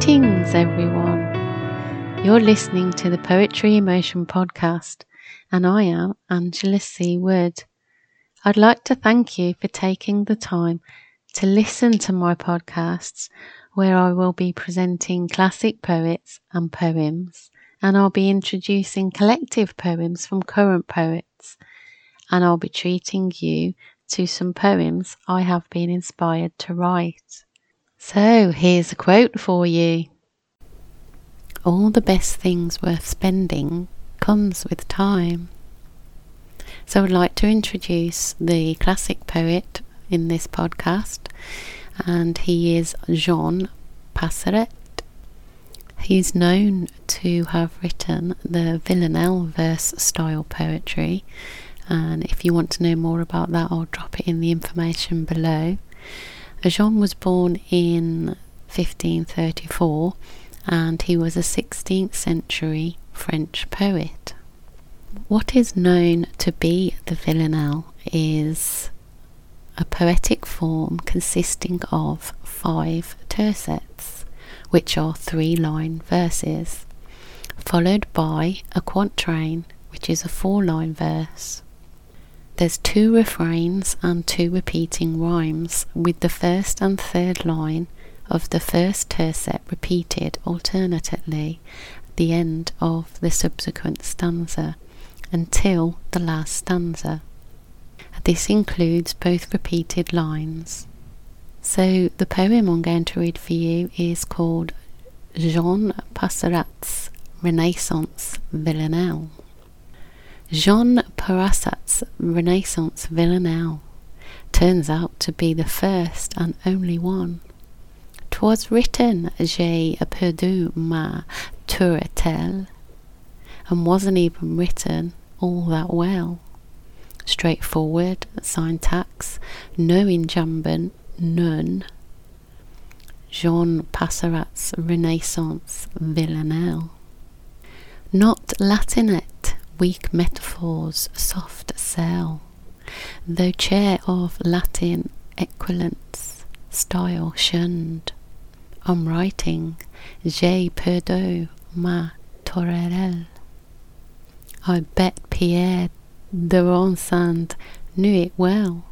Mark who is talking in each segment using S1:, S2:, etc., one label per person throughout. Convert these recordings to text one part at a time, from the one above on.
S1: Greetings, everyone. You're listening to the Poetry Emotion podcast, and I am Angela C. Wood. I'd like to thank you for taking the time to listen to my podcasts, where I will be presenting classic poets and poems, and I'll be introducing collective poems from current poets, and I'll be treating you to some poems I have been inspired to write. So, here's a quote for you All the best things worth spending comes with time. So, I'd like to introduce the classic poet in this podcast, and he is Jean Passerat. He's known to have written the Villanelle verse style poetry, and if you want to know more about that, I'll drop it in the information below. Jean was born in 1534 and he was a 16th century French poet. What is known to be the villanelle is a poetic form consisting of five tercets, which are three line verses, followed by a quatrain, which is a four line verse. There's two refrains and two repeating rhymes, with the first and third line of the first tercet repeated alternately at the end of the subsequent stanza until the last stanza. This includes both repeated lines. So the poem I'm going to read for you is called Jean Passerat's Renaissance Villanelle. Jean Passerat's Renaissance Villanelle turns out to be the first and only one. 'Twas written j'ai perdu ma tourtelle and wasn't even written all that well. Straightforward syntax, no injunction, none. Jean Passerat's Renaissance Villanelle. Not Latinette weak metaphors soft sell, though chair of Latin equivalence style shunned. I'm writing, j'ai perdu ma tourelle. I bet Pierre de Ronsard knew it well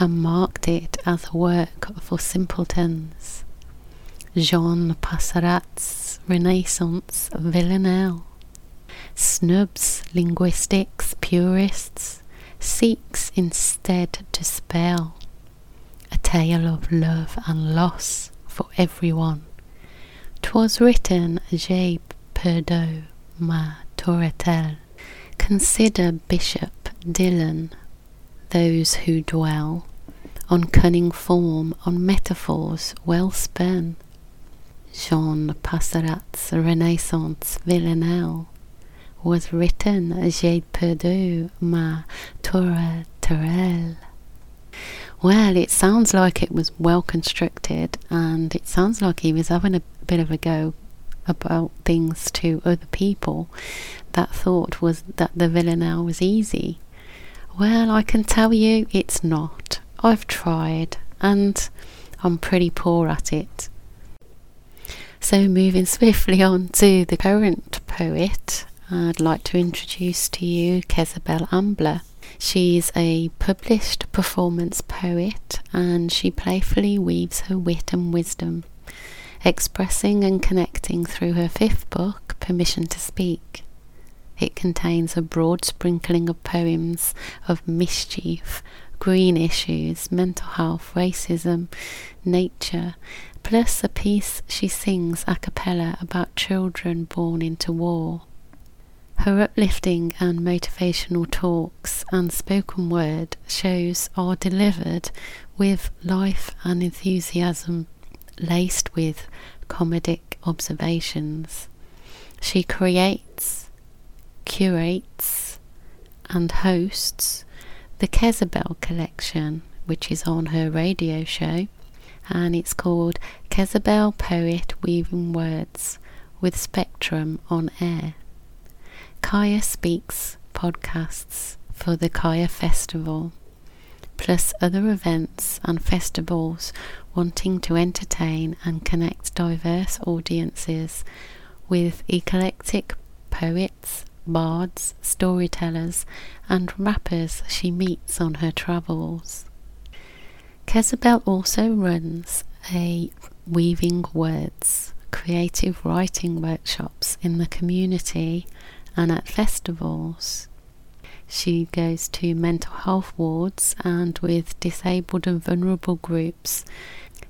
S1: and marked it as a work for simpletons. Jean Passerat's Renaissance Villanelle snubs linguistics purists, seeks instead to spell a tale of love and loss for everyone. 'Twas written J'ai perdu ma tourtelle. Consider Bishop Dylan, those who dwell on cunning form, on metaphors well spun. Jean Passerat's Renaissance Villanelle was written J'ai perdu ma tourtelle. Well, it sounds like it was well constructed, and it sounds like he was having a bit of a go about things to other people that thought was that the villanelle was easy. Well, I can tell you it's not. I've tried, and I'm pretty poor at it. So, moving swiftly on to the current poet, I'd like to introduce to you Kezzabella Ambler. She's a published performance poet and she playfully weaves her wit and wisdom, expressing and connecting through her fifth book, Permission to Speak. It contains a broad sprinkling of poems of mischief, green issues, mental health, racism, nature, plus a piece she sings a cappella about children born into war. Her uplifting and motivational talks and spoken word shows are delivered with life and enthusiasm, laced with comedic observations. She creates, curates, and hosts the Kezzabella collection, which is on her radio show, and it's called Kezzabella Poet Weaving Words with Spectrum on Air. Kaya Speaks podcasts for the Kaya Festival. plus other events and festivals wanting to entertain and connect diverse audiences with eclectic poets, bards, storytellers, and rappers she meets on her travels. Kezzabella also runs a Weaving Words creative writing workshops in the community and at festivals. She goes to mental health wards and with disabled and vulnerable groups.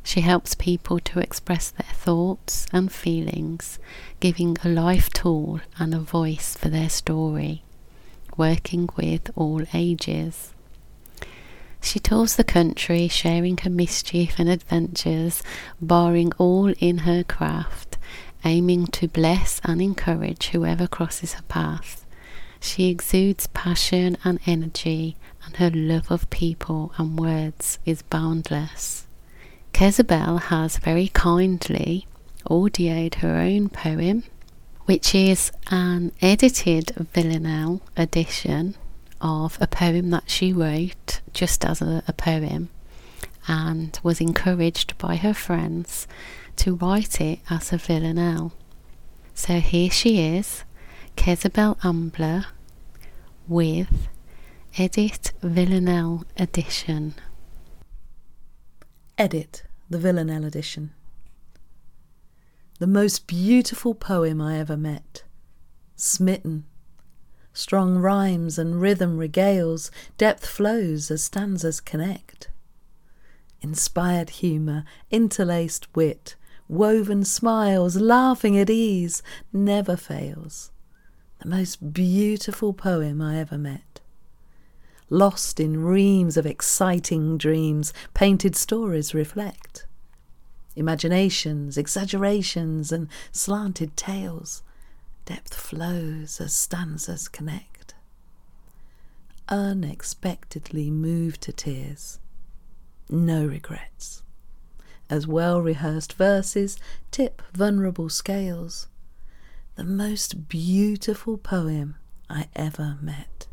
S1: She helps people to express their thoughts and feelings, giving a life tool and a voice for their story, working with all ages. She tours the country, sharing her mischief and adventures, barring all in her craft, aiming to bless and encourage whoever crosses her path. She exudes passion and energy, and her love of people and words is boundless. Kezzabella has very kindly audioed her own poem, which is an edited Villanelle edition of a poem that she wrote just as a, a poem and was encouraged by her friends to write it as a villanelle. So here she is, Kezzabella Ambler, with Edit Villanelle Edition.
S2: Edit the Villanelle Edition. The most beautiful poem I ever met. Smitten Strong rhymes and rhythm regales, depth flows as stanzas connect. Inspired humour, interlaced wit, woven smiles, laughing at ease, never fails. The most beautiful poem I ever met. Lost in reams of exciting dreams, painted stories reflect. Imaginations, exaggerations, and slanted tales Depth flows as stanzas connect. Unexpectedly moved to tears. No regrets. As well rehearsed verses tip vulnerable scales. The most beautiful poem I ever met.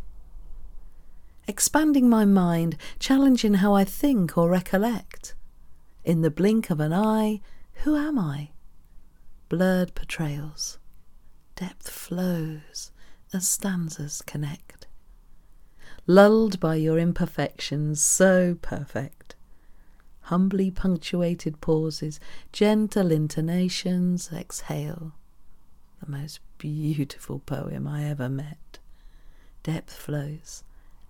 S2: Expanding my mind, challenging how I think or recollect. In the blink of an eye, who am I? Blurred portrayals depth flows as stanzas connect. Lulled by your imperfections, so perfect. Humbly punctuated pauses, gentle intonations exhale. The most beautiful poem I ever met. Depth flows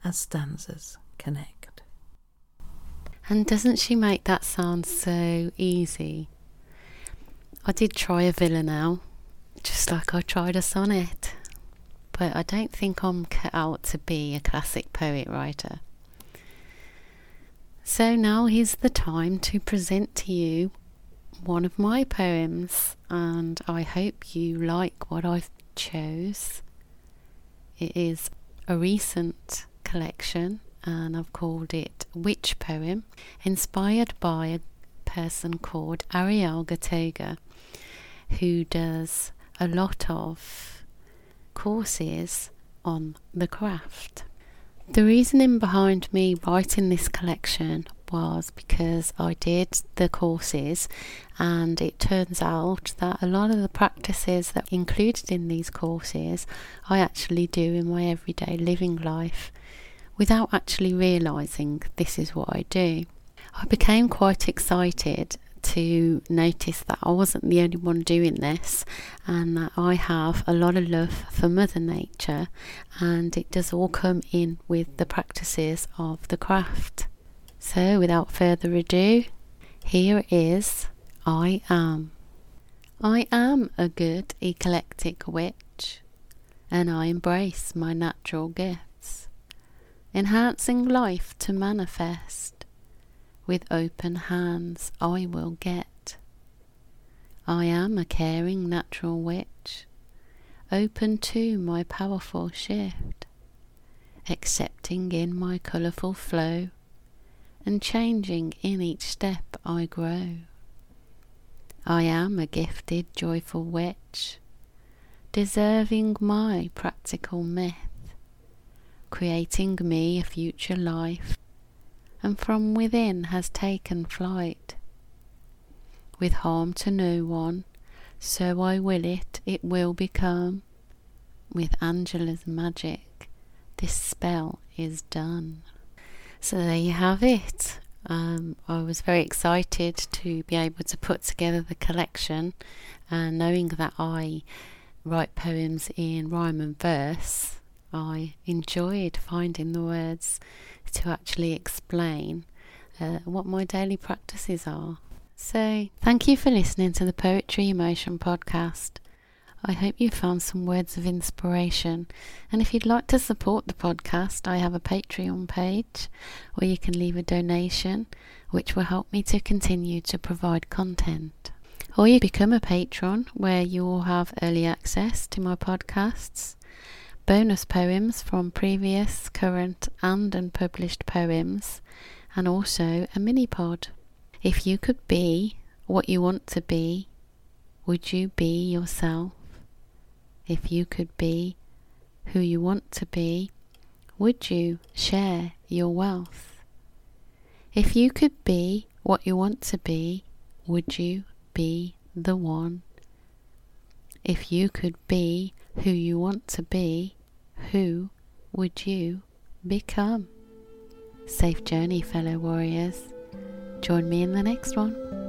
S2: as stanzas connect.
S1: And doesn't she make that sound so easy? I did try a villanelle just like I tried a sonnet. But I don't think I'm cut out to be a classic poet writer. So now is the time to present to you one of my poems, and I hope you like what I've chose. It is a recent collection, and I've called it Witch Poem, inspired by a person called Ariel Gatoga, who does a lot of courses on the craft. The reasoning behind me writing this collection was because I did the courses, and it turns out that a lot of the practices that included in these courses I actually do in my everyday living life without actually realizing this is what I do. I became quite excited to notice that I wasn't the only one doing this and that I have a lot of love for Mother Nature and it does all come in with the practices of the craft. So, without further ado, here is I Am. I am a good eclectic witch and I embrace my natural gifts, enhancing life to manifest with open hands I will get. I am a caring natural witch, open to my powerful shift, accepting in my colourful flow, and changing in each step I grow. I am a gifted, joyful witch, deserving my practical myth, creating me a future life and from within has taken flight. With harm to no one, so I will it, it will become. With Angela's magic, this spell is done. So there you have it. Um, I was very excited to be able to put together the collection, and knowing that I write poems in rhyme and verse, I enjoyed finding the words to actually explain uh, what my daily practices are. So, thank you for listening to the Poetry Emotion podcast. I hope you found some words of inspiration. And if you'd like to support the podcast, I have a Patreon page where you can leave a donation, which will help me to continue to provide content. Or you become a patron where you will have early access to my podcasts, bonus poems from previous, current, and unpublished poems, and also a mini pod. If you could be what you want to be, would you be yourself? If you could be who you want to be, would you share your wealth? If you could be what you want to be, would you be the one? If you could be who you want to be, who would you become? Safe journey, fellow warriors. Join me in the next one.